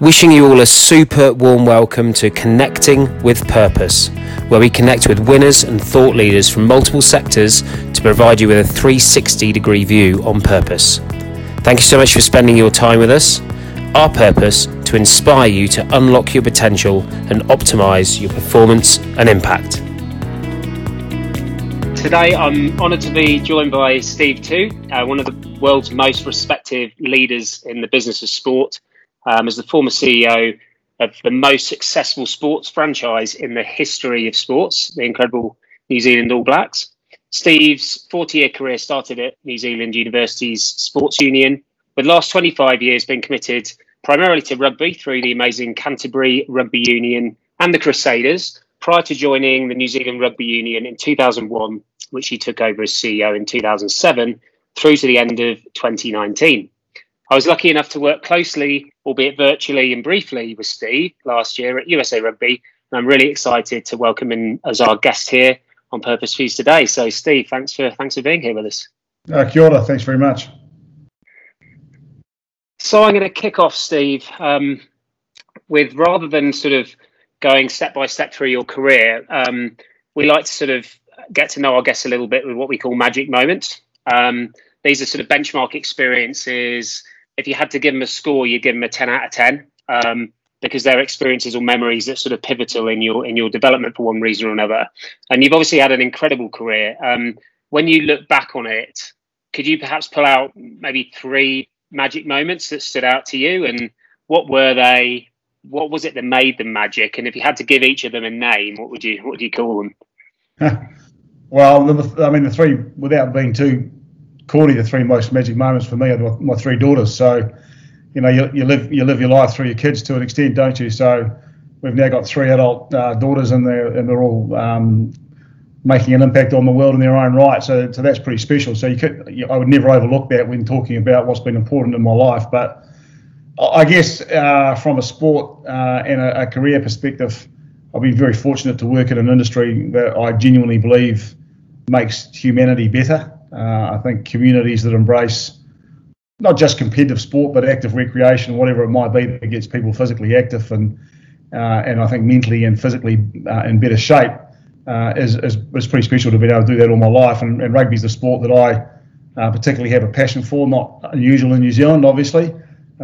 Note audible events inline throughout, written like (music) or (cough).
wishing you all a super warm welcome to Connecting with Purpose, where we connect with winners and thought leaders from multiple sectors to provide you with a 360 degree view on purpose. Thank you so much for spending your time with us. Our purpose to inspire you to unlock your potential and optimize your performance and impact. Today, I'm honoured to be joined by Steve Tew, uh, one of the world's most respected leaders in the business of sport, um, as the former CEO of the most successful sports franchise in the history of sports, the incredible New Zealand All Blacks. Steve's 40 year career started at New Zealand University's Sports Union, with the last 25 years being committed primarily to rugby through the amazing Canterbury Rugby Union and the Crusaders, prior to joining the New Zealand Rugby Union in 2001 which he took over as CEO in 2007, through to the end of 2019. I was lucky enough to work closely, albeit virtually and briefly, with Steve last year at USA Rugby. And I'm really excited to welcome him as our guest here on Purpose Fuse today. So, Steve, thanks for thanks for being here with us. Uh, kia ora, thanks very much. So, I'm going to kick off, Steve, um, with rather than sort of going step by step through your career, um, we like to sort of get to know our guests a little bit with what we call magic moments. Um, these are sort of benchmark experiences. If you had to give them a score, you'd give them a 10 out of 10 um, because they're experiences or memories that sort of pivotal in your in your development for one reason or another. And you've obviously had an incredible career. Um, when you look back on it, could you perhaps pull out maybe three magic moments that stood out to you, and what were they? What was it that made them magic? And if you had to give each of them a name, what would you what would you call them? (laughs) Well, I mean, the three, without being too corny, the three most magic moments for me are my, my three daughters. So, you know, you, you live you live your life through your kids to an extent, don't you? So, we've now got three adult uh, daughters, and they're and they're all um, making an impact on the world in their own right. So, so that's pretty special. So, you could, you, I would never overlook that when talking about what's been important in my life. But I guess uh, from a sport uh, and a, a career perspective, I've been very fortunate to work in an industry that I genuinely believe makes humanity better. Uh, I think communities that embrace not just competitive sport but active recreation, whatever it might be, that gets people physically active and uh, and I think mentally and physically uh, in better shape uh, is, is, is pretty special to be able to do that all my life. And, and rugby is the sport that I uh, particularly have a passion for, not unusual in New Zealand, obviously.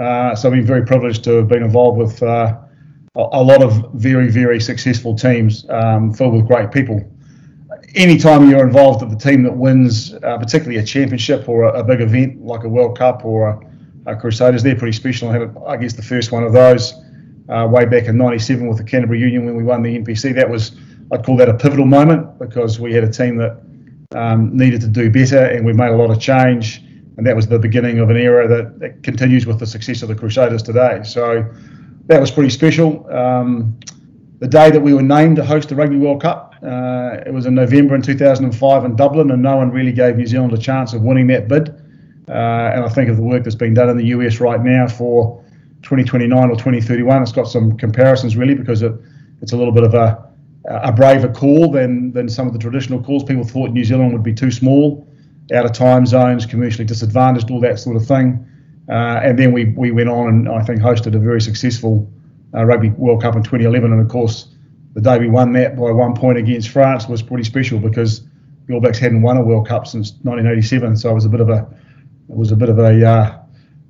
Uh, so I've been very privileged to have been involved with a lot of very, very successful teams um, filled with great people anytime you're involved with the team that wins, uh, particularly a championship or a, a, big event like a World Cup or a, a Crusaders, they're pretty special. I had, I guess, the first one of those uh, way back in '97 with the Canterbury Union when we won the NPC. That was, I'd call that a pivotal moment because we had a team that um, needed to do better, and we made a lot of change. And that was the beginning of an era that, that continues with the success of the Crusaders today. So that was pretty special. Um, the day that we were named to host the Rugby World Cup. Uh, it was in November in 2005 in Dublin, and no one really gave New Zealand a chance of winning that bid. Uh, and I think of the work that's being done in the US right now for 2029 or 2031, it's got some comparisons really because it, it's a little bit of a, a braver call than, than some of the traditional calls. People thought New Zealand would be too small, out of time zones, commercially disadvantaged, all that sort of thing. Uh, and then we, we went on and I think hosted a very successful uh, Rugby World Cup in 2011, and of course, the day we won that by one point against France was pretty special because the All Blacks hadn't won a World Cup since 1987. So it was a bit of a it was a bit of a uh,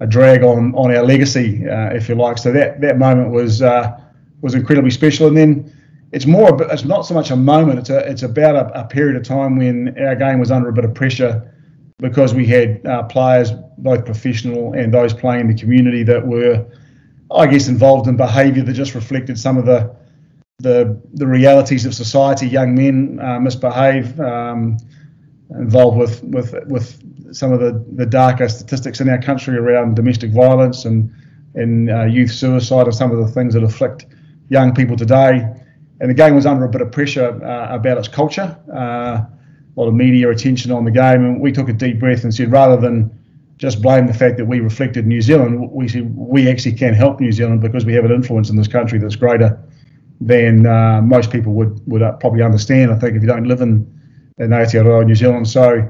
a drag on on our legacy, uh, if you like. So that that moment was uh, was incredibly special. And then it's more it's not so much a moment. It's a it's about a, a period of time when our game was under a bit of pressure because we had uh, players both professional and those playing in the community that were I guess, involved in behaviour that just reflected some of the the, the realities of society. Young men uh, misbehave, um, involved with, with with some of the, the darker statistics in our country around domestic violence and and uh, youth suicide and some of the things that afflict young people today. And the game was under a bit of pressure uh, about its culture, uh, a lot of media attention on the game, and we took a deep breath and said, rather than just blame the fact that we reflected New Zealand. We see we actually can help New Zealand because we have an influence in this country that's greater than uh, most people would would uh, probably understand. I think if you don't live in in Aotearoa, New Zealand, so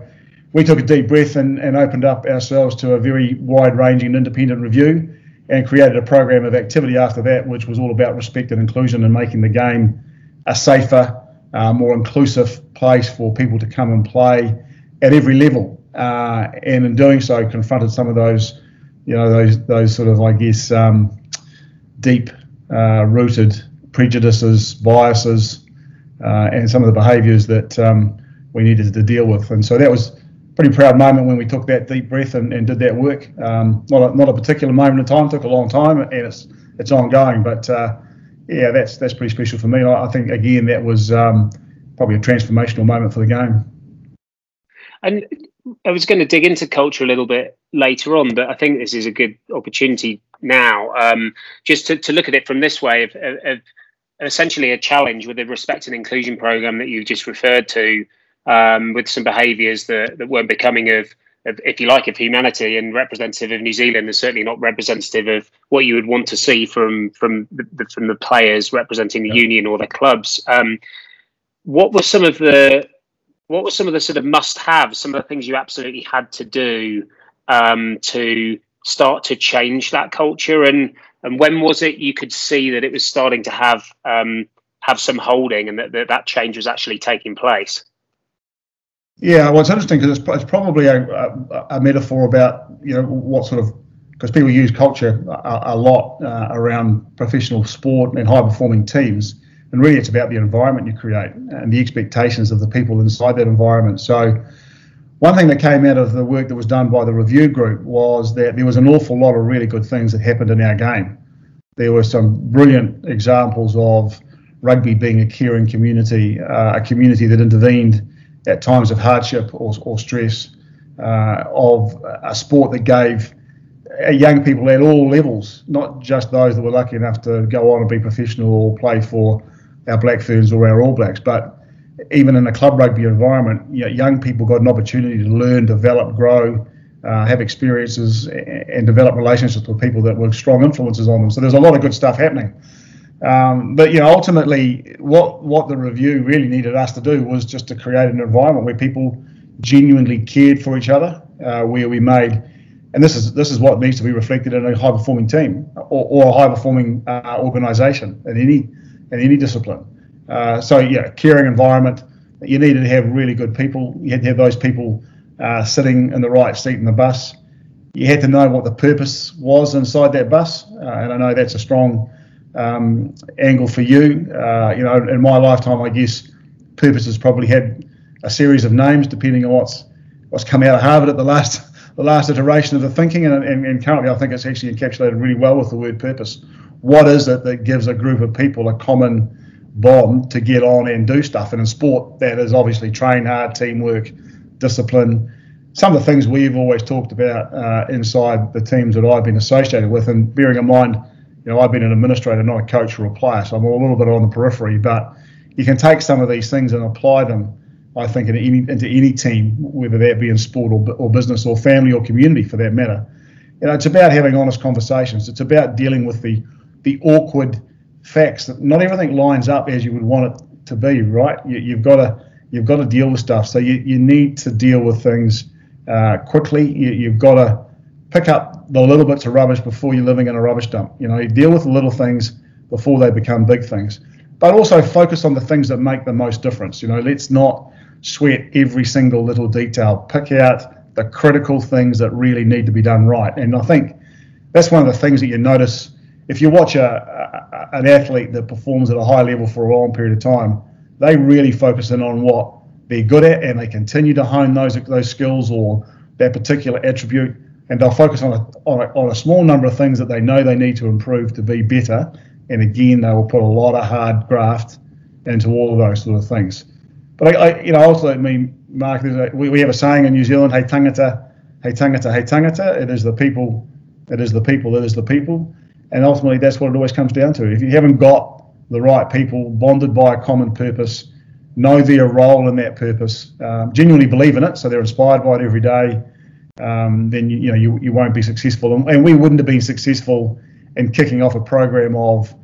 we took a deep breath and, and opened up ourselves to a very wide-ranging independent review. and created a program of activity after that, which was all about respect and inclusion and making the game a safer, uh, more inclusive place for people to come and play at every level. Uh, and in doing so, confronted some of those, you know, those those sort of, I guess, um, deep uh, rooted prejudices, biases, uh, and some of the behaviours that um, we needed to deal with. And so that was a pretty proud moment when we took that deep breath and, and did that work. Um, not, a, not a particular moment in time, took a long time, and it's it's ongoing. But uh, yeah, that's that's pretty special for me. I, I think again that was um, probably a transformational moment for the game. And I was going to dig into culture a little bit later on, but I think this is a good opportunity now, um, just to, to look at it from this way of, of, of, essentially a challenge with the respect and inclusion program that you just referred to, um, with some behaviours that, that weren't becoming of, of, if you like, of humanity and representative of New Zealand, and certainly not representative of what you would want to see from from the, from the players representing the yeah. union or the clubs. Um, what were some of the what were some of the sort of must-haves, some of the things you absolutely had to do um, to start to change that culture, and and when was it you could see that it was starting to have um, have some holding, and that, that that change was actually taking place? Yeah, well, it's interesting because it's, it's, probably a, a, a, metaphor about you know what sort of because people use culture a, a lot uh, around professional sport and high performing teams and really it's about the environment you create and the expectations of the people inside that environment. So, one thing that came out of the work that was done by the review group was that there was an awful lot of really good things that happened in our game. There were some brilliant examples of rugby being a caring community, uh, a community that intervened at times of hardship or, or stress, uh, of a sport that gave young people at all levels, not just those that were lucky enough to go on and be professional or play for our Black Ferns or our All Blacks, but even in a club rugby environment, you know, young people got an opportunity to learn, develop, grow, uh, have experiences, and develop relationships with people that were strong influences on them. So there's a lot of good stuff happening. Um, but you know, ultimately, what what the review really needed us to do was just to create an environment where people genuinely cared for each other, uh, where we made, and this is this is what needs to be reflected in a high performing team or, or a high performing uh, organisation in any in any discipline. Uh, so yeah, caring environment. You needed to have really good people. You had to have those people uh, sitting in the right seat in the bus. You had to know what the purpose was inside that bus, uh, and I know that's a strong um, angle for you. Uh, you know, in my lifetime, I guess purpose has probably had a series of names depending on what's what's come out of Harvard at the last (laughs) the last iteration of the thinking, and, and, and currently I think it's actually encapsulated really well with the word purpose what is it that gives a group of people a common bond to get on and do stuff? And in sport, that is obviously train hard, teamwork, discipline. Some of the things we've always talked about uh, inside the teams that I've been associated with, and bearing in mind, you know, I've been an administrator, not a coach or a player, so I'm a little bit on the periphery. But you can take some of these things and apply them, I think, in any, into any team, whether that be in sport or, or business or family or community for that matter. You know, it's about having honest conversations. It's about dealing with the the awkward facts that not everything lines up as you would want it to be, right? You, have got to you've got to deal with stuff. So you, you need to deal with things uh, quickly. You, have got to pick up the little bits of rubbish before you're living in a rubbish dump. You know, you deal with the little things before they become big things. But also focus on the things that make the most difference. You know, let's not sweat every single little detail. Pick out the critical things that really need to be done right. And I think that's one of the things that you notice if you watch a, a, an athlete that performs at a high level for a long period of time, they really focus in on what they're good at and they continue to hone those those skills or that particular attribute. And they'll focus on a, on a, on a small number of things that they know they need to improve to be better. And again they will put a lot of hard graft into all of those sort of things. But I, I you know also I mean Mark a, we, we have a saying in New Zealand he tangata he tangata he tangata. It is the people it is the people it is the people and ultimately, that's what it always comes down to. If you haven't got the right people bonded by a common purpose, know their role in that purpose, um, genuinely believe in it, so they're inspired by it every day, um, then you, you, know you, you won't be successful. And, and, we wouldn't have been successful in kicking off a program of,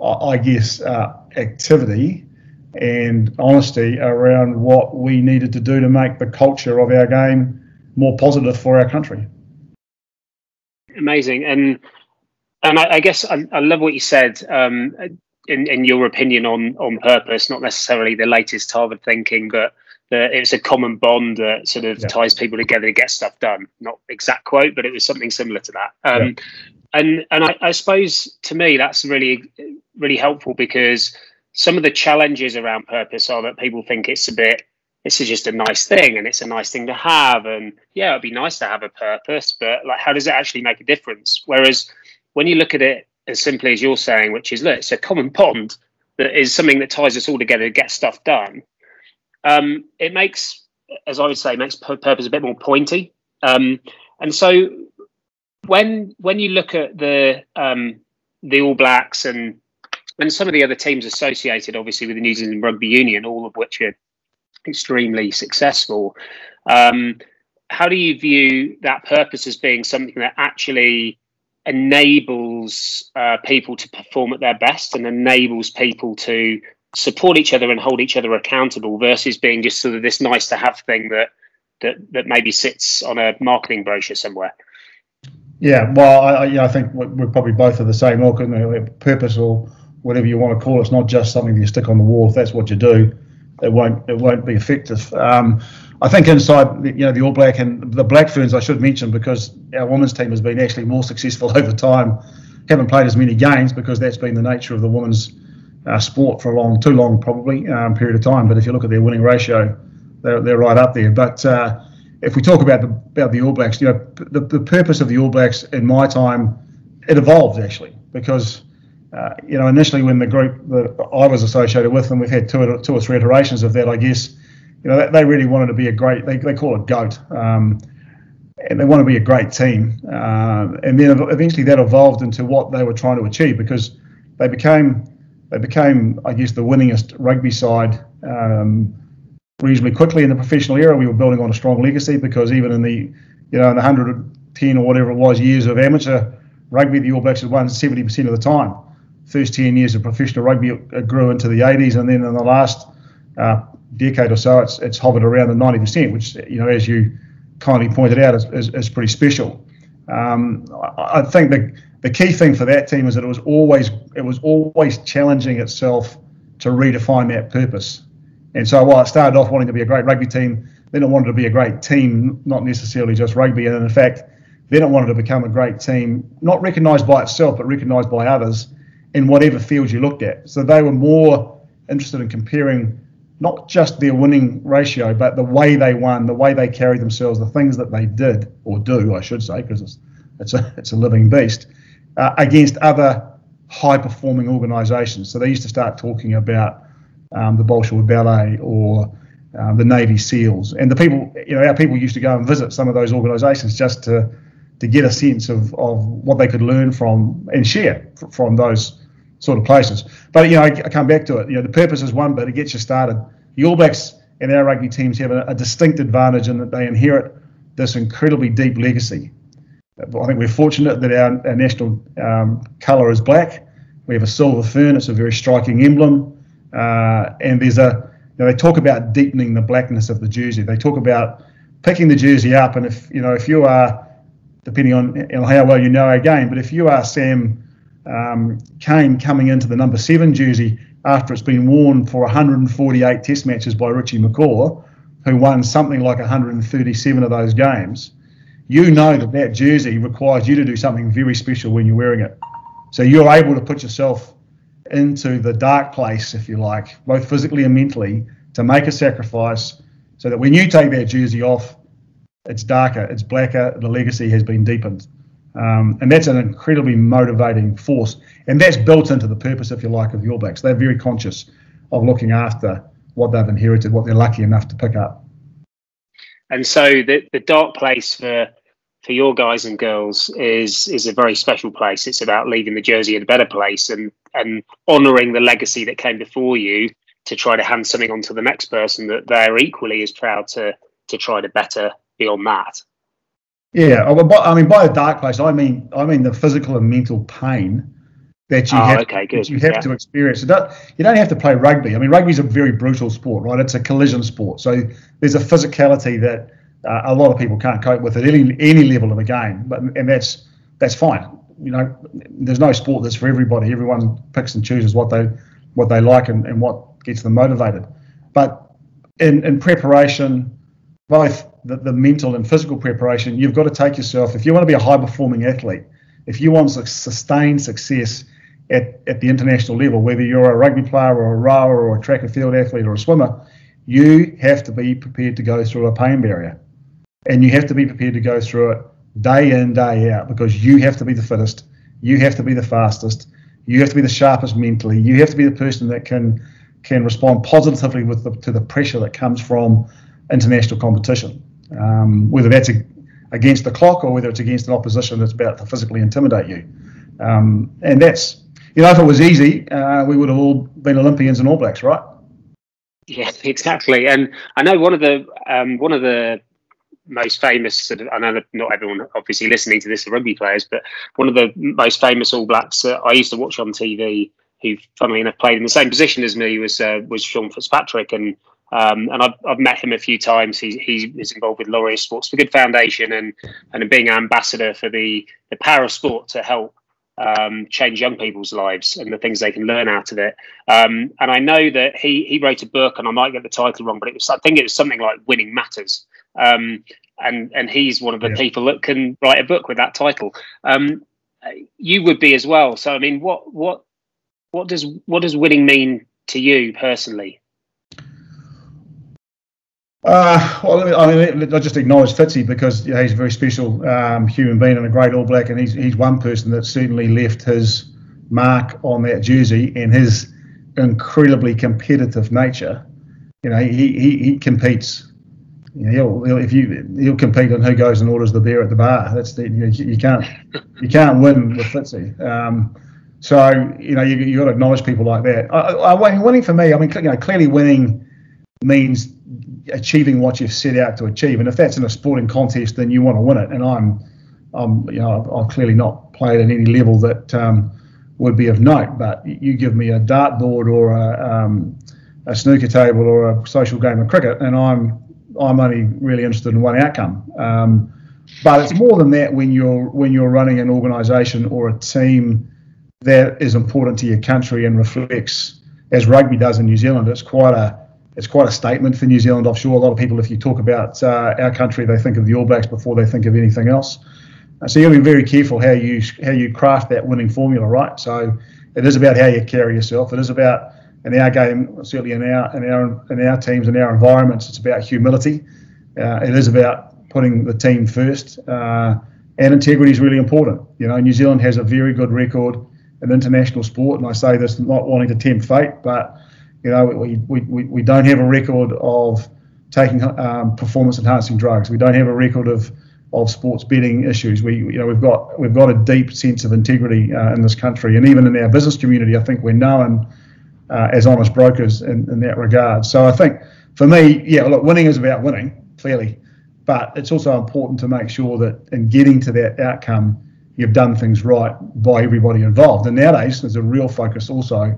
I guess, uh, activity and honesty around what we needed to do to make the culture of our game more positive for our country. Amazing. And and I, I guess I, I, love what you said. Um, in, in your opinion on on purpose, not necessarily the latest Harvard thinking, but that it's a common bond that sort of yeah. ties people together to get stuff done. Not exact quote, but it was something similar to that. Um, yeah. And and I, I, suppose to me that's really really helpful because some of the challenges around purpose are that people think it's a bit this is just a nice thing and it's a nice thing to have and yeah it'd be nice to have a purpose but like how does it actually make a difference whereas when you look at it as simply as you're saying which is look it's a common pond that is something that ties us all together to get stuff done um, it makes as i would say makes purpose a bit more pointy um, and so when when you look at the um, the all blacks and and some of the other teams associated obviously with the new zealand rugby union all of which are extremely successful. Um, how do you view that purpose as being something that actually enables uh, people to perform at their best and enables people to support each other and hold each other accountable versus being just sort of this nice to have thing that that that maybe sits on a marketing brochure somewhere. Yeah well i, I, think we're probably both of the same ilk purpose or whatever you want to call it it's not just something you stick on the wall. If that's what you do it won't it won't be effective. Um, I think inside you know the All Black and the Black Ferns, I should mention because our women's team has been actually more successful (laughs) over time. Haven't played as many games because that's been the nature of the women's uh, sport for a long, too long probably um, period of time. But if you look at their winning ratio, they're, they're right up there. But uh, if we talk about the about the All Blacks, you know the, the purpose of the All Blacks in my time, it evolved actually because uh, you know, initially when the group that I was associated with, and we've had two two or three iterations of that, I guess, you know, they, really wanted to be a great, they, they call it GOAT, um, and they want to be a great team. Uh, and then eventually that evolved into what they were trying to achieve because they became, they became, I guess, the winningest rugby side um, reasonably quickly in the professional era. We were building on a strong legacy because even in the, you know, in the 110 or whatever it was years of amateur rugby, the All Blacks had won 70% of the time first 10 years of professional rugby grew into the 80s, and then in the last uh, decade or so, it's, it's hovered around the 90%, which, you know, as you kindly pointed out, is, is, is pretty special. Um, I, I think the, the key thing for that team is that it was always it was always challenging itself to redefine that purpose. And so while it started off wanting to be a great rugby team, then it wanted to be a great team, not necessarily just rugby. And in fact, then it wanted to become a great team, not recognised by itself, but recognised by others in whatever field you looked at. So they were more interested in comparing not just their winning ratio, but the way they won, the way they carried themselves, the things that they did or do, I should say, because it's it's a it's a living beast, uh, against other high performing organisations. So they used to start talking about um, the Bolshoi Ballet or um, the Navy SEALs, and the people, you know, our people used to go and visit some of those organisations just to to get a sense of, of what they could learn from and share from those sort of places. But you know, I, I, come back to it. You know, the purpose is one, but it gets you started. The All Blacks and our rugby teams have a, a distinct advantage in that they inherit this incredibly deep legacy. I think we're fortunate that our, our national um, colour is black. We have a silver fern; it's a very striking emblem. Uh, and there's a, you know, they talk about deepening the blackness of the jersey. They talk about picking the jersey up, and if you know, if you are, depending on know, how well you know our game, but if you are Sam um, Cane coming into the number seven jersey after it's been worn for 148 test matches by Richie McCaw, who won something like 137 of those games, you know that that jersey requires you to do something very special when you're wearing it. So you're able to put yourself into the dark place, if you like, both physically and mentally, to make a sacrifice so that when you take that jersey off, it's darker, it's blacker, the legacy has been deepened. Um, and that's an incredibly motivating force. And that's built into the purpose, if you like, of the All Blacks. They're very conscious of looking after what they've inherited, what they're lucky enough to pick up. And so the, the dark place for for your guys and girls is is a very special place. It's about leaving the jersey in a better place and and honouring the legacy that came before you to try to hand something on to the next person that they're equally as proud to to try to better beyond that. Yeah, oh, I mean by the dark place, I mean I mean the physical and mental pain that you oh, have, okay, that you have yeah. to experience. You don't, you don't have to play rugby. I mean, rugby is a very brutal sport, right? It's a collision sport, so there's a physicality that uh, a lot of people can't cope with at any any level of the game. But and that's that's fine. you know, there's no sport that's for everybody. Everyone picks and chooses what they what they like and, and what gets them motivated. But in, in preparation, both the, the mental and physical preparation, you've got to take yourself, if you want to be a high performing athlete, if you want sustained success at, at the international level, whether you're a rugby player or a rower or a track and field athlete or a swimmer, you have to be prepared to go through a pain barrier. And you have to be prepared to go through it day in, day out, because you have to be the fittest, you have to be the fastest, you have to be the sharpest mentally, you have to be the person that can can respond positively with the, to the pressure that comes from international competition, um, whether that's a, against the clock or whether it's against an opposition that's about to physically intimidate you. Um, and that's, you know, if it was easy, uh, we would have all been Olympians and All Blacks, right? Yeah, (laughs) exactly. And I know one of the um, one of the most famous sort of, I know not everyone obviously listening to this are rugby players, but one of the most famous All Blacks uh, I used to watch on TV, who funnily enough played in the same position as me, was uh, was Sean Fitzpatrick, and um, and I've, I've met him a few times. He, he is involved with Laureus Sports for Good Foundation and and being ambassador for the the power of sport to help um, change young people's lives and the things they can learn out of it. Um, and I know that he he wrote a book, and I might get the title wrong, but it was I think it was something like Winning Matters. Um, and and he's one of the yeah. people that can write a book with that title. Um, you would be as well. So I mean, what what what does what does winning mean to you personally? Uh, well, I mean, I just acknowledge Fitzy because he's a very special um, human being and a great All Black, and he's he's one person that certainly left his mark on that jersey and his incredibly competitive nature. You know, he he, he competes. You know, he'll, he'll, if you he'll compete on who goes and orders the beer at the bar. That's the you, you can't you can't win with Fitzy. Um, so you know you you got to acknowledge people like that. I, I, winning for me, I mean, you know, clearly winning means achieving what you've set out to achieve. And if that's in a sporting contest, then you want to win it. And I'm, I'm, you know, I've, clearly not played at any level that um, would be of note. But you give me a dartboard or a, um, a snooker table or a social game of cricket, and I'm, I'm only really interested in one outcome. Um, but it's more than that when you're when you're running an organisation or a team that is important to your country and reflects, as rugby does in New Zealand. It's quite a it's quite a statement for New Zealand offshore. A lot of people, if you talk about uh, our country, they think of the All Blacks before they think of anything else. Uh, so you got to be very careful how you how you craft that winning formula, right? So it is about how you carry yourself. It is about in our game, certainly in our in our in our teams and our environments, it's about humility. Uh, it is about putting the team first, uh, and integrity is really important. You know, New Zealand has a very good record in international sport, and I say this not wanting to tempt fate, but you know, we, we, we, we don't have a record of taking um, performance enhancing drugs. We don't have a record of of sports betting issues. We you know we've got we've got a deep sense of integrity uh, in this country, and even in our business community, I think we're known uh, as honest brokers in, in that regard. So I think for me, yeah, look, winning is about winning clearly, but it's also important to make sure that in getting to that outcome, you've done things right by everybody involved. And nowadays, there's a real focus also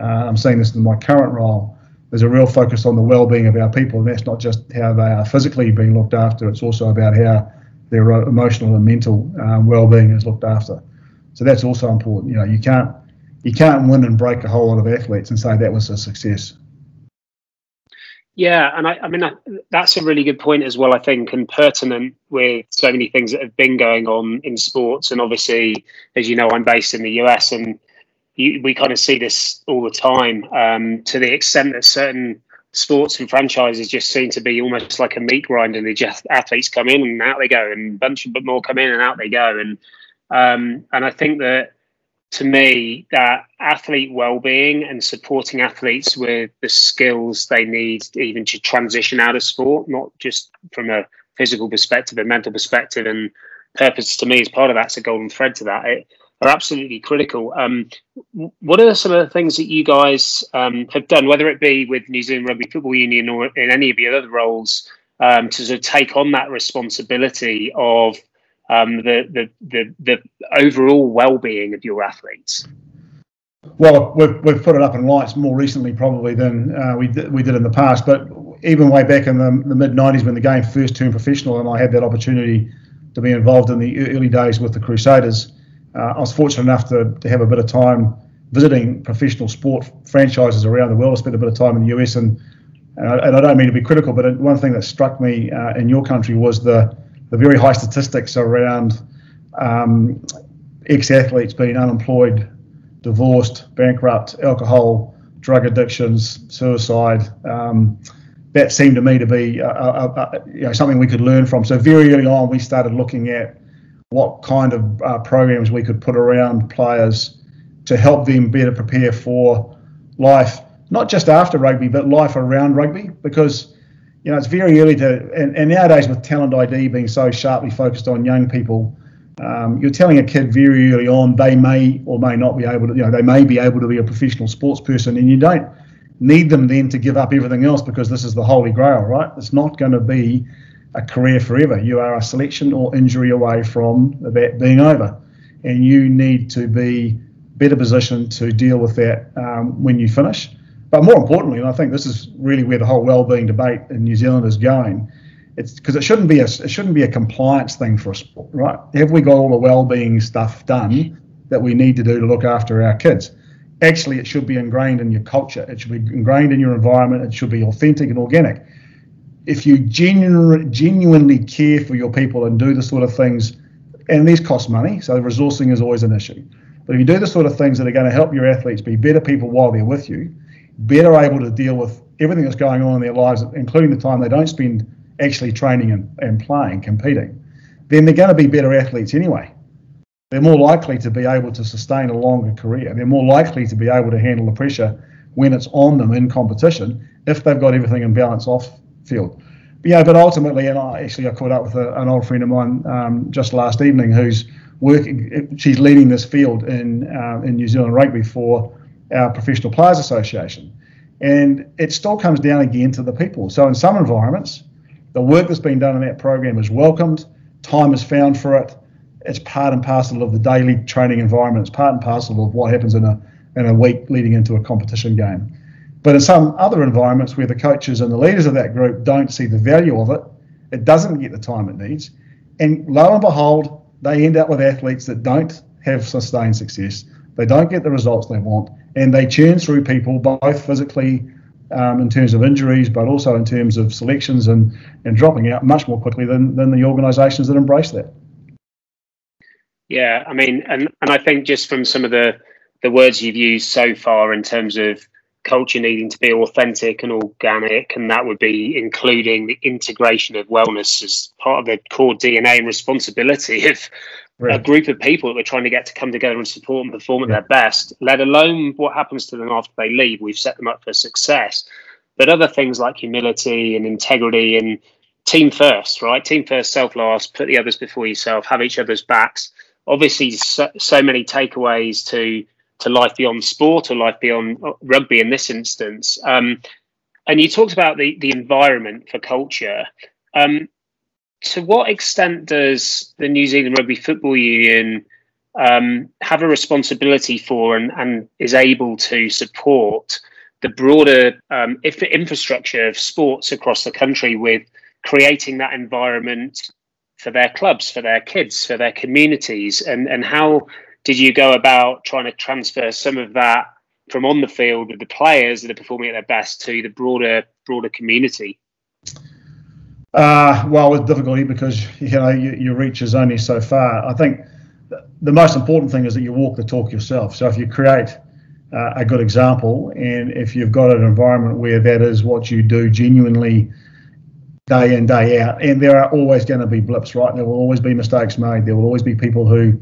uh, I'm seeing this in my current role. There's a real focus on the well-being of our people, and that's not just how they are physically being looked after. It's also about how their emotional and mental um, well-being is looked after. So that's also important. You know, you can't you can't win and break a whole lot of athletes and say that was a success. Yeah, and I, I mean that's a really good point as well. I think and pertinent with so many things that have been going on in sports, and obviously, as you know, I'm based in the US, and you, we kind of see this all the time um, to the extent that certain sports and franchises just seem to be almost like a meat grinder. They just athletes come in and out they go, and a bunch of but more come in and out they go. And um, and I think that to me, that athlete well-being and supporting athletes with the skills they need, even to transition out of sport, not just from a physical perspective, a mental perspective, and purpose to me is part of that's a golden thread to that. It, are absolutely critical. Um, what are some of the things that you guys um, have done, whether it be with New Zealand Rugby Football Union or in any of your other roles, um, to sort of take on that responsibility of um, the, the, the the overall well-being of your athletes? Well, we've, we've put it up in lights more recently, probably than uh, we did, we did in the past. But even way back in the, the mid '90s, when the game first turned professional, and I had that opportunity to be involved in the early days with the Crusaders uh, I was fortunate enough to, to have a bit of time visiting professional sport franchises around the world. I spent a bit of time in the US, and and I, and I don't mean to be critical, but one thing that struck me uh, in your country was the the very high statistics around um, ex-athletes being unemployed, divorced, bankrupt, alcohol, drug addictions, suicide. Um, that seemed to me to be uh, uh, uh, you know, something we could learn from. So very early on, we started looking at what kind of uh, programs we could put around players to help them better prepare for life, not just after rugby, but life around rugby. Because you know it's very early to, and, and nowadays with talent ID being so sharply focused on young people, um, you're telling a kid very early on they may or may not be able to, you know, they may be able to be a professional sports person, and you don't need them then to give up everything else because this is the holy grail, right? It's not going to be a career forever. You are a selection or injury away from that being over, and you need to be better positioned to deal with that um, when you finish. But more importantly, and I think this is really where the whole well-being debate in New Zealand is going, it's because it shouldn't be a it shouldn't be a compliance thing for a sport, right? Have we got all the well-being stuff done that we need to do to look after our kids? Actually, it should be ingrained in your culture. It should be ingrained in your environment. It should be authentic and organic. If you genuinely genuinely care for your people and do the sort of things, and these cost money, so resourcing is always an issue but if you do the sort of things that are going to help your athletes be better people while they're with you, better able to deal with everything that's going on in their lives, including the time they don't spend actually training and, and playing, competing, then they're going to be better athletes anyway. They're more likely to be able to sustain a longer career. They're more likely to be able to handle the pressure when it's on them in competition if they've got everything in balance off field. But, yeah, but ultimately, and I actually I caught up with a, an old friend of mine um, just last evening who's working. She's leading this field in uh, in New Zealand rugby for our Professional Players Association, and it still comes down again to the people. So in some environments, the work that's been done in that program is welcomed. Time is found for it. It's part and parcel of the daily training environment. It's part and parcel of what happens in a in a week leading into a competition game. But in some other environments where the coaches and the leaders of that group don't see the value of it, it doesn't get the time it needs. And lo and behold, they end up with athletes that don't have sustained success. They don't get the results they want, and they churn through people both physically um, in terms of injuries, but also in terms of selections and, and dropping out much more quickly than, than the organisations that embrace that. Yeah, I mean, and, and I think just from some of the, the words you've used so far in terms of culture needing to be authentic and organic, and that would be including the integration of wellness as part of the core DNA and responsibility (laughs) of right. a group of people that we're trying to get to come together and support and perform at yeah. their best, let alone what happens to them after they leave. We've set them up for success. But other things like humility and integrity and team first, right? Team first, self last, put the others before yourself, have each other's backs. Obviously, so, so many takeaways to to life beyond sport or life beyond uh, rugby in this instance. Um, and you talked about the the environment for culture. Um, to what extent does the New Zealand Rugby Football Union um, have a responsibility for and, and is able to support the broader um, infrastructure of sports across the country with creating that environment for their clubs, for their kids, for their communities, and and how did you go about trying to transfer some of that from on the field with the players that are performing at their best to the broader broader community? Uh, well, with difficulty because you know you, your reach is only so far. I think the most important thing is that you walk the talk yourself. So if you create uh, a good example, and if you've got an environment where that is what you do genuinely day in day out, and there are always going to be blips, right? There will always be mistakes made. There will always be people who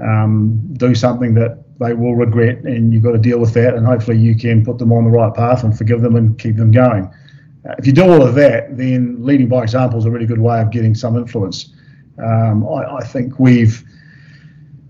um, do something that they will regret, and you've got to deal with that. And hopefully, you can put them on the right path and forgive them and keep them going. Uh, if you do all of that, then leading by example is a really good way of getting some influence. Um, I, I, think we've,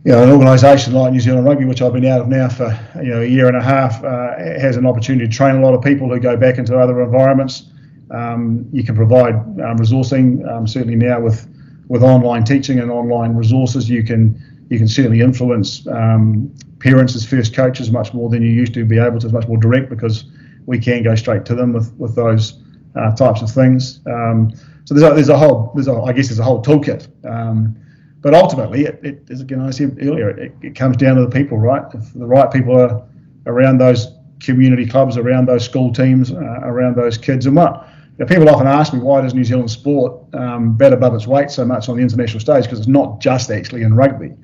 you know, an organisation like New Zealand Rugby, which I've been out of now for you know a year and a half, uh, has an opportunity to train a lot of people who go back into other environments. Um, you can provide um, resourcing, um, certainly now with with online teaching and online resources, you can you can certainly influence um, parents as first coaches much more than you used to be able to. Much more direct because we can go straight to them with with those uh, types of things. Um, so there's a, there's a whole there's a, I guess there's a whole toolkit. Um, But ultimately, it, it as again I said earlier, it, it comes down to the people, right? If the right people are around those community clubs, around those school teams, uh, around those kids, and what people often ask me why does New Zealand sport um, bet above its weight so much on the international stage because it's not just actually in rugby.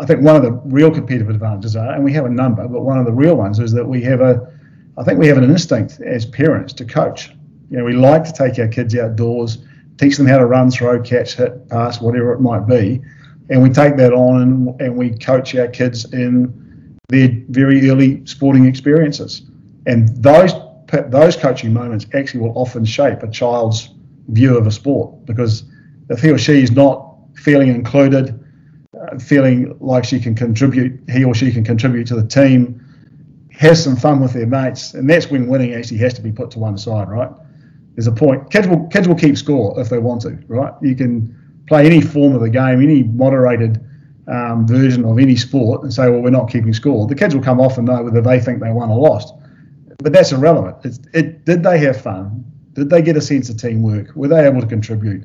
I think one of the real competitive advantages are, and we have a number, but one of the real ones is that we have a, I think we have an instinct as parents to coach. You know, we like to take our kids outdoors, teach them how to run, throw, catch, hit, pass, whatever it might be, and we take that on and, and we coach our kids in their very early sporting experiences. And those those coaching moments actually will often shape a child's view of a sport because if he or she is not feeling included, feeling like she can contribute, he or she can contribute to the team, has some fun with their mates, and that's when winning actually has to be put to one side, right? There's a point. Kids will kids will keep score if they want to, right? You can play any form of the game, any moderated um, version of any sport, and say, well, we're not keeping score. The kids will come off and know whether they think they won or lost but that's irrelevant. It's, it did they have fun? Did they get a sense of teamwork? Were they able to contribute?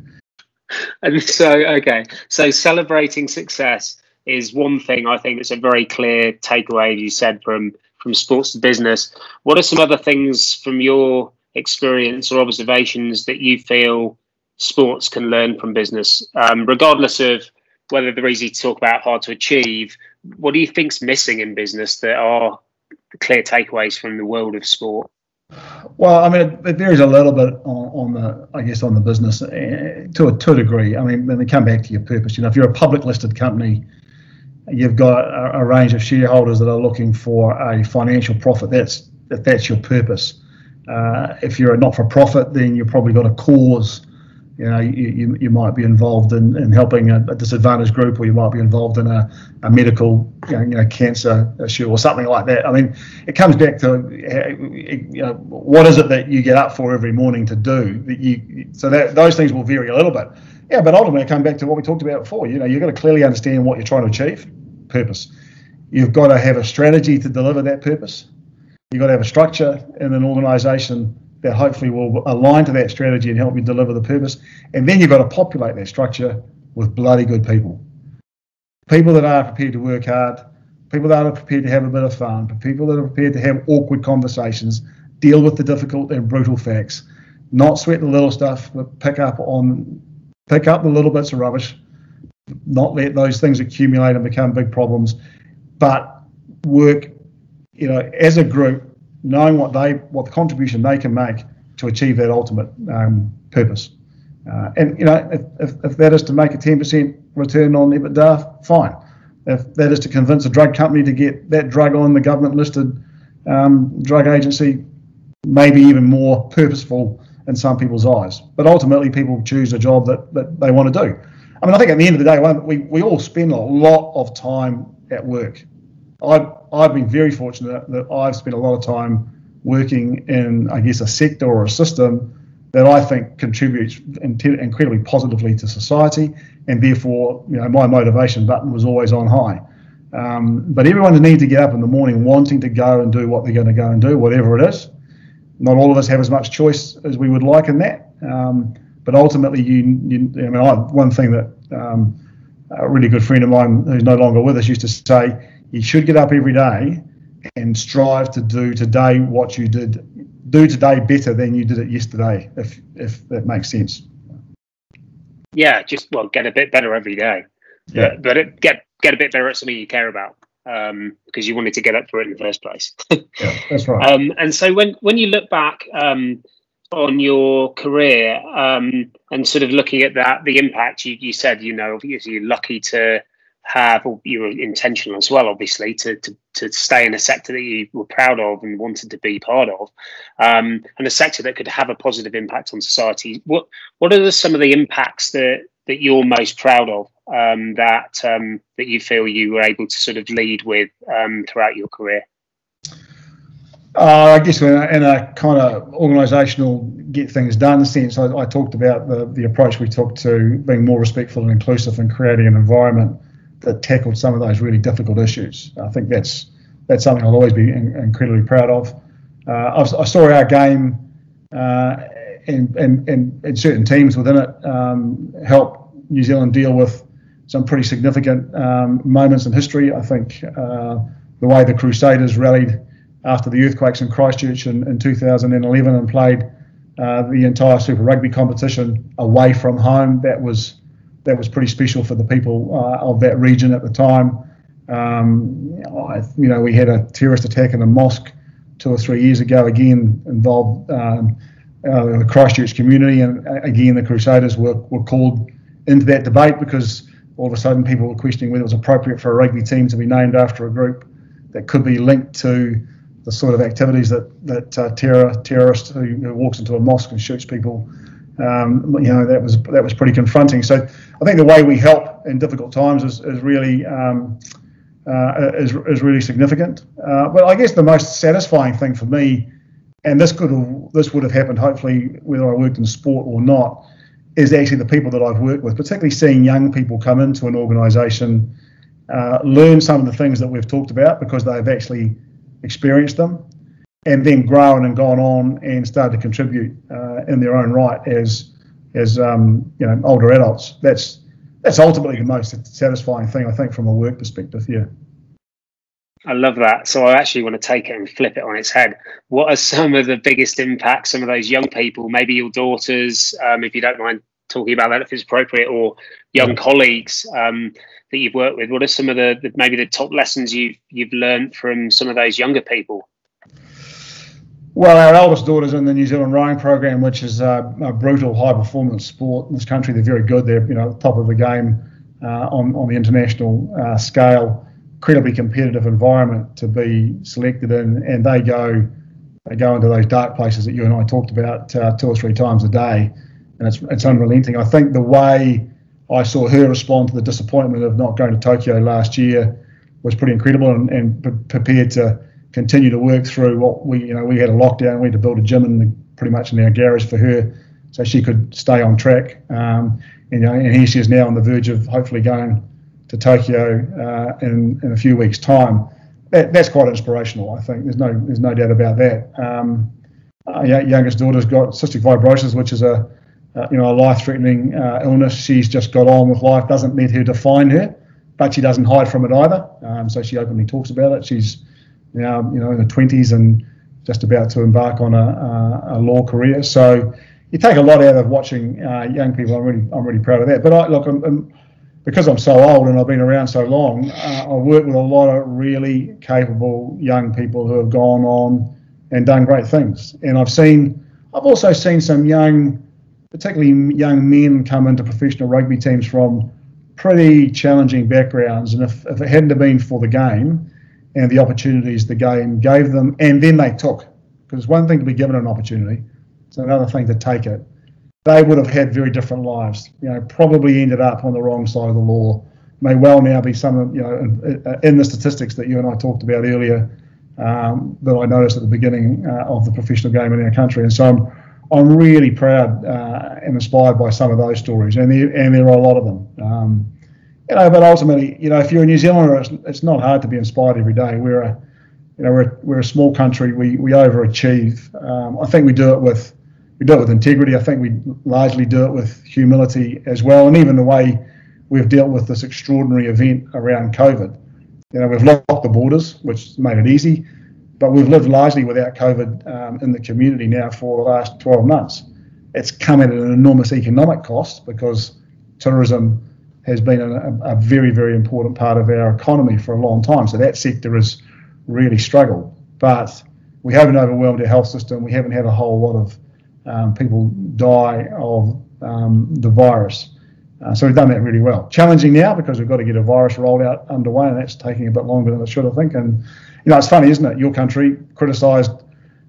(laughs) And so, okay, so celebrating success is one thing. I think it's a very clear takeaway. You said from from sports to business. What are some other things from your experience or observations that you feel sports can learn from business, um, regardless of whether they're easy to talk about, hard to achieve? What do you think's missing in business that are clear takeaways from the world of sport? Well, I mean, it, varies a little bit on, on, the, I guess, on the business uh, to a to a degree. I mean, when they come back to your purpose, you know, if you're a public listed company, you've got a, a, range of shareholders that are looking for a financial profit. That's that, that's your purpose. Uh, if you're a not for profit, then you've probably got a cause you know, you, you, you might be involved in, in helping a, a, disadvantaged group, or you might be involved in a, a medical, you know, you know, cancer issue or something like that. I mean, it comes back to, you know, what is it that you get up for every morning to do? That you, so that those things will vary a little bit. Yeah, but ultimately, I come back to what we talked about before. You know, you've got to clearly understand what you're trying to achieve, purpose. You've got to have a strategy to deliver that purpose. You've got to have a structure in an organisation that hopefully will align to that strategy and help you deliver the purpose. And then you've got to populate that structure with bloody good people. People that are prepared to work hard, people that are prepared to have a bit of fun, people that are prepared to have awkward conversations, deal with the difficult and brutal facts, not sweat the little stuff, but pick up on pick up the little bits of rubbish, not let those things accumulate and become big problems, but work, you know, as a group knowing what they what the contribution they can make to achieve that ultimate um, purpose. Uh, and you know, if, if, if, that is to make a 10% return on EBITDA, fine. If that is to convince a drug company to get that drug on the government listed um, drug agency, maybe even more purposeful in some people's eyes. But ultimately, people choose a job that, that they want to do. I mean, I think at the end of the day, we, we all spend a lot of time at work. I've, I've been very fortunate that I've spent a lot of time working in, I guess, a sector or a system that I think contributes incredibly positively to society, and therefore, you know, my motivation button was always on high. Um, but everyone needs to get up in the morning wanting to go and do what they're going to go and do, whatever it is. Not all of us have as much choice as we would like in that. Um, but ultimately, you, you, I mean, I, one thing that um, a really good friend of mine who's no longer with us used to say, you should get up every day and strive to do today what you did do today better than you did it yesterday if if that makes sense. Yeah just well get a bit better every day. Yeah. But it, get get a bit better at something you care about um, because you wanted to get up for it in the first place. (laughs) Yeah that's right. Um, and so when when you look back um, on your career um, and sort of looking at that the impact you, you said you know if you're lucky to have, or you were intentional as well, obviously, to, to, to stay in a sector that you were proud of and wanted to be part of, um, and a sector that could have a positive impact on society. What what are the, some of the impacts that that you're most proud of um, that um, that you feel you were able to sort of lead with um, throughout your career? Uh, I guess in a, in a, kind of organisational get things done sense, I, I talked about the, the approach we took to being more respectful and inclusive and creating an environment that tackled some of those really difficult issues. I think that's that's something I'll always be in, incredibly proud of. Uh, I, saw our game uh, and, and, and, and, certain teams within it um, help New Zealand deal with some pretty significant um, moments in history. I think uh, the way the Crusaders rallied after the earthquakes in Christchurch in, in 2011 and played uh, the entire Super Rugby competition away from home, that was that was pretty special for the people uh, of that region at the time. Um, you know, we had a terrorist attack in a mosque two or three years ago, again involved um, uh, the Christchurch community, and uh, again the Crusaders were, were called into that debate because all of a sudden people were questioning whether it was appropriate for a rugby team to be named after a group that could be linked to the sort of activities that that uh, terror terrorist who, who, walks into a mosque and shoots people. Um, you know that was that was pretty confronting. So I think the way we help in difficult times is, is really um, uh, is, is really significant. Uh, but I guess the most satisfying thing for me, and this could this would have happened hopefully whether I worked in sport or not, is actually the people that I've worked with, particularly seeing young people come into an organisation, uh, learn some of the things that we've talked about because they've actually experienced them, and then grown and gone on and started to contribute uh, in their own right as as um, you know older adults. That's that's ultimately the most satisfying thing I think from a work perspective. Yeah. I love that. So I actually want to take it and flip it on its head. What are some of the biggest impacts? Some of those young people, maybe your daughters, um, if you don't mind talking about that, if it's appropriate, or young colleagues um, that you've worked with. What are some of the, the maybe the top lessons you've you've learned from some of those younger people? Well, our eldest daughter's in the New Zealand rowing program, which is a, a brutal high performance sport in this country. They're very good. They're you know top of the game uh, on on the international uh, scale. Incredibly competitive environment to be selected in, and they go they go into those dark places that you and I talked about uh, two or three times a day, and it's it's unrelenting. I think the way I saw her respond to the disappointment of not going to Tokyo last year was pretty incredible, and, and prepared to continue to work through what we, you know, we had a lockdown. We had to build a gym in pretty much in our garage for her, so she could stay on track. Um, and, you know, and here she is now on the verge of hopefully going to Tokyo uh, in in a few weeks' time. That, that's quite inspirational. I think there's no there's no doubt about that. Um, our youngest daughter's got cystic fibrosis, which is a uh, you know a life-threatening uh, illness. She's just got on with life. Doesn't let her define her, but she doesn't hide from it either. Um, so she openly talks about it. She's now you know in the 20s and just about to embark on a, a, a law career. So you take a lot out of watching uh, young people. I'm really I'm really proud of that. But I, look, I'm, I'm, because I'm so old and I've been around so long, uh, I work with a lot of really capable young people who have gone on and done great things. And I've seen I've also seen some young, particularly young men, come into professional rugby teams from pretty challenging backgrounds. And if, if it hadn't been for the game, and the opportunities the game gave them, and then they took. Because it's one thing to be given an opportunity, it's another thing to take it. They would have had very different lives. You know, probably ended up on the wrong side of the law. May well now be some of you know in, in the statistics that you and I talked about earlier um, that I noticed at the beginning uh, of the professional game in our country. And so I'm I'm really proud uh, and inspired by some of those stories, and there, and there are a lot of them. Um, you know, but ultimately, you know, if you're a New Zealander, it's, it's not hard to be inspired every day. We're a, you know, we're, we're a small country. We we overachieve. Um, I think we do it with we do it with integrity. I think we largely do it with humility as well, and even the way we've dealt with this extraordinary event around COVID. You know, we've locked the borders, which made it easy, but we've lived largely without COVID um, in the community now for the last 12 months. It's come at an enormous economic cost because tourism has been a, a, very, very important part of our economy for a long time. So that sector has really struggled. But we haven't overwhelmed our health system. We haven't had a whole lot of um, people die of um, the virus. Uh, so we've done that really well. Challenging now because we've got to get a virus rollout underway, and that's taking a bit longer than it should, I think. And you know, it's funny, isn't it? Your country criticised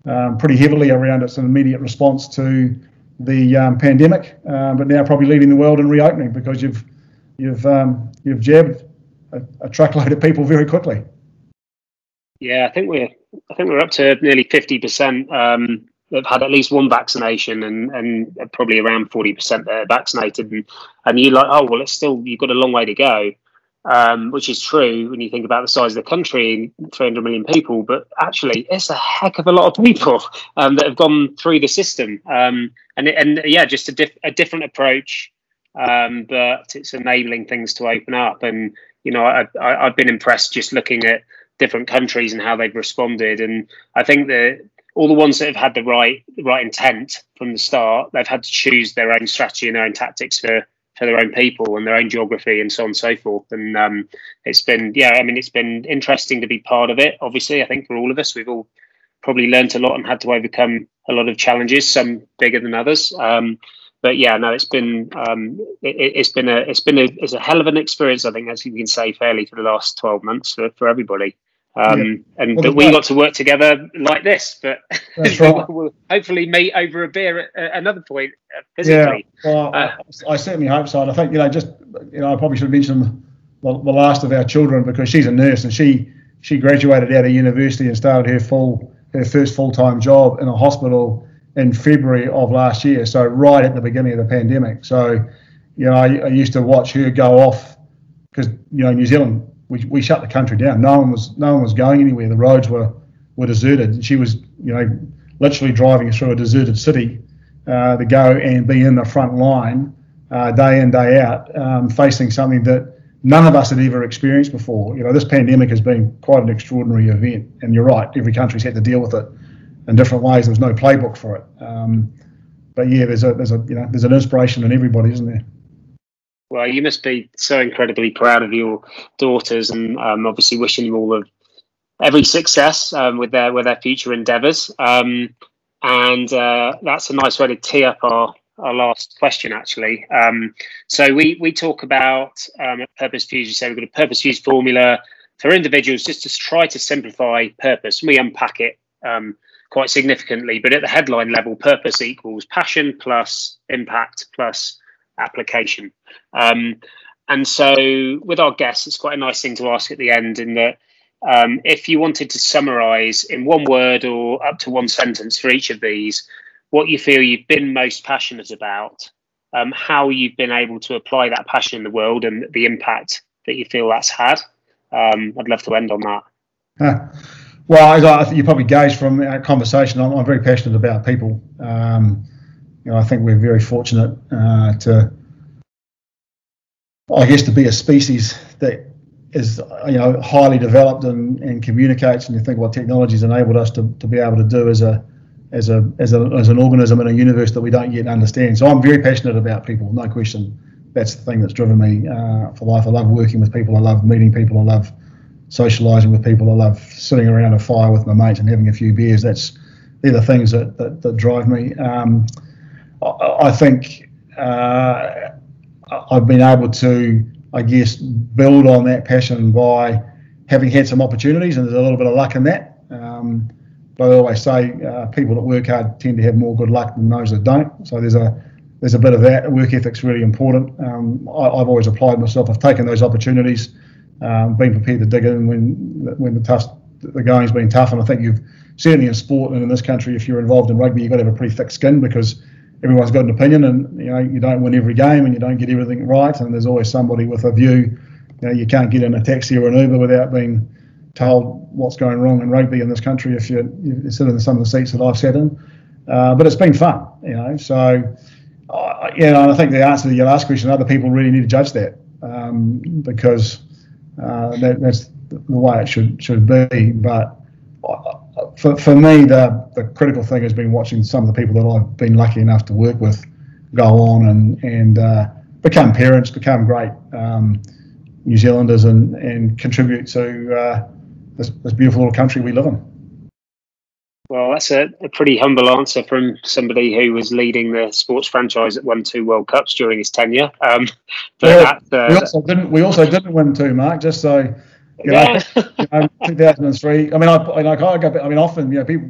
um, pretty heavily around its immediate response to the um, pandemic, uh, but now probably leading the world in reopening because you've you've um, you've jabbed a, a, truckload of people very quickly. Yeah, I think we're I think we're up to nearly fifty percent um, have had at least one vaccination, and and probably around forty percent that are vaccinated. And and you're like, oh well, it's still you've got a long way to go. Um, which is true when you think about the size of the country, 300 million people. But actually, it's a heck of a lot of people um, that have gone through the system. Um, and and yeah, just a, diff- a different approach um, but it's enabling things to open up. And you know, I, I, I've been impressed just looking at different countries and how they've responded. And I think that all the ones that have had the right the right intent from the start, they've had to choose their own strategy and their own tactics for for their own people and their own geography and so on and so forth. And um, it's been, yeah, I mean, it's been interesting to be part of it. Obviously, I think for all of us, we've all probably learned a lot and had to overcome a lot of challenges, some bigger than others. Um, but yeah, no, it's been um, it, has been a it's been a it's a hell of an experience. I think, as you can say, fairly for the last twelve months for, for everybody. Um, yeah. And well, that we got to work together like this, but (laughs) right. we'll hopefully meet over a beer at another point uh, physically. Yeah, well, uh, I, I, certainly hope so. And I think you know, just you know, I probably should mention the, the last of our children because she's a nurse and she she graduated out of university and started her full her first full time job in a hospital in February of last year. So right at the beginning of the pandemic. So you know, I, I used to watch her go off because you know New Zealand we, we shut the country down. No one was no one was going anywhere. The roads were were deserted. And she was you know literally driving through a deserted city uh, to go and be in the front line uh, day in day out, um, facing something that none of us had ever experienced before. You know, this pandemic has been quite an extraordinary event, and you're right. Every country's had to deal with it in different ways. There's no playbook for it. Um, but yeah, there's a there's a you know there's an inspiration in everybody, isn't there? Well, you must be so incredibly proud of your daughters, and um, obviously wishing them all of every success um, with their with their future endeavours. Um, and uh, that's a nice way to tee up our our last question, actually. Um, so we we talk about um, purpose fuse. You say we've got a purpose fuse formula for individuals, just to try to simplify purpose. We unpack it um, quite significantly, but at the headline level, purpose equals passion plus impact plus application. Um, and so, with our guests, it's quite a nice thing to ask at the end in that um, if you wanted to summarize in one word or up to one sentence for each of these, what you feel you've been most passionate about, um, how you've been able to apply that passion in the world, and the impact that you feel that's had. Um, I'd love to end on that. Well, as I you probably gauged from our conversation, I'm, I'm very passionate about people. Um, you know, I think we're very fortunate uh, to, I guess, to be a species that is you know highly developed and, and communicates. And you think what technology's enabled us to, to be able to do as a as a as a as an organism in a universe that we don't yet understand. So I'm very passionate about people, no question. That's the thing that's driven me uh, for life. I love working with people. I love meeting people. I love socialising with people. I love sitting around a fire with my mates and having a few beers. That's they're the things that that, that drive me. Um, I think uh, I've been able to, I guess, build on that passion by having had some opportunities, and there's a little bit of luck in that. Um, but I always say uh, people that work hard tend to have more good luck than those that don't. So there's a there's a bit of that. Work ethic's really important. Um, I, have always applied myself. I've taken those opportunities, um, been prepared to dig in when when the tough the going's been tough. And I think you've certainly in sport and in this country, if you're involved in rugby, you've got to have a pretty thick skin because everyone's got an opinion, and you know you don't win every game, and you don't get everything right, and there's always somebody with a view. You know, you can't get in a taxi or an Uber without being told what's going wrong in rugby in this country if you, you sit in some of the seats that I've sat in. Uh, but it's been fun, you know. So, uh, yeah, I think the answer to your last question, other people really need to judge that um, because uh, that, that's the way it should should be. But uh, for, for me, the, the critical thing has been watching some of the people that I've been lucky enough to work with go on and, and uh, become parents, become great um, New Zealanders, and, and contribute to uh, this, this, beautiful little country we live in. Well, that's a, a, pretty humble answer from somebody who was leading the sports franchise that won two World Cups during his tenure. Um, but that, uh, we, also didn't, we also didn't win two, Mark, just so you know, you know 2003. I mean, I, I, I, go, I mean, often, you know, people,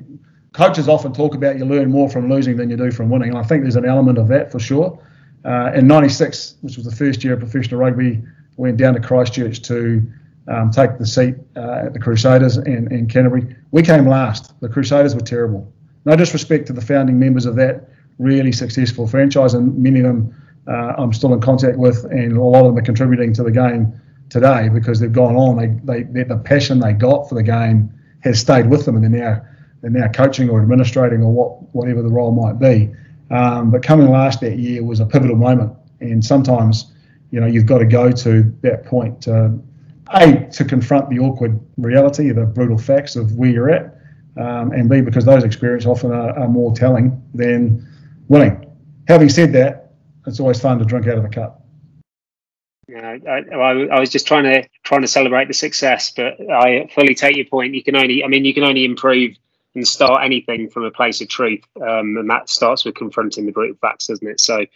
coaches often talk about you learn more from losing than you do from winning, and I think there's an element of that for sure. Uh, in '96, which was the first year of professional rugby, went down to Christchurch to um, take the seat uh, at the Crusaders in, in Canterbury. We came last. The Crusaders were terrible. No disrespect to the founding members of that really successful franchise, and many of them uh, I'm still in contact with, and a lot of them are contributing to the game today because they've gone on. They, they, the passion they got for the game has stayed with them, and they're now they're now coaching or administrating or what whatever the role might be. Um, but coming last that year was a pivotal moment And sometimes, you know, you've got to go to that point, uh, A, to confront the awkward reality, the brutal facts of where you're at, um, and B, because those experiences often are, are more telling than winning. Having said that, it's always fun to drink out of a cup. Yeah, I, I, was just trying to trying to celebrate the success, but I fully take your point. You can only, I mean, you can only improve and start anything from a place of truth, um, and that starts with confronting the brutal facts, doesn't it? So,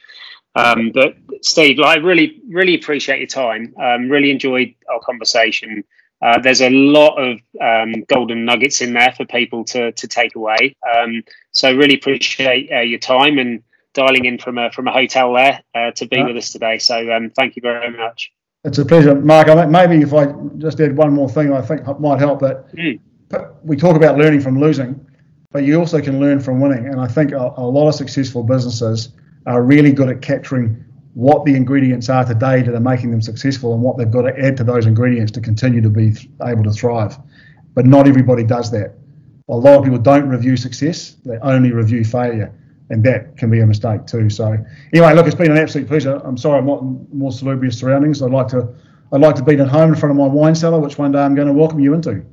um, but Steve, I really, really appreciate your time. Um, really enjoyed our conversation. Uh, there's a lot of um, golden nuggets in there for people to to take away. Um, so, really appreciate uh, your time and dialing in from a from a hotel there uh, to be with us today. So, um, thank you very much. It's a pleasure, Mark. maybe if I just add one more thing, I think might help. That mm. we talk about learning from losing, but you also can learn from winning. And I think a, a lot of successful businesses are really good at capturing what the ingredients are today that are making them successful and what they've got to add to those ingredients to continue to be able to thrive. But not everybody does that. A lot of people don't review success, they only review failure. And that can be a mistake too. So anyway, look, it's been an absolute pleasure. I'm sorry I'm not in more salubrious surroundings. I'd like to I'd like to be at home in front of my wine cellar, which one day I'm going to welcome you into.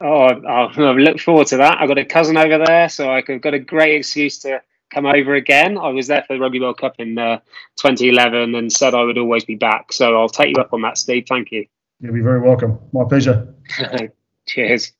Oh, I look forward to that. I've got a cousin over there, so I've got a great excuse to come over again. I was there for the Rugby World Cup in uh, 2011 and said I would always be back. So I'll take you up on that, Steve. Thank you. You'll be very welcome. My pleasure. (laughs) Cheers.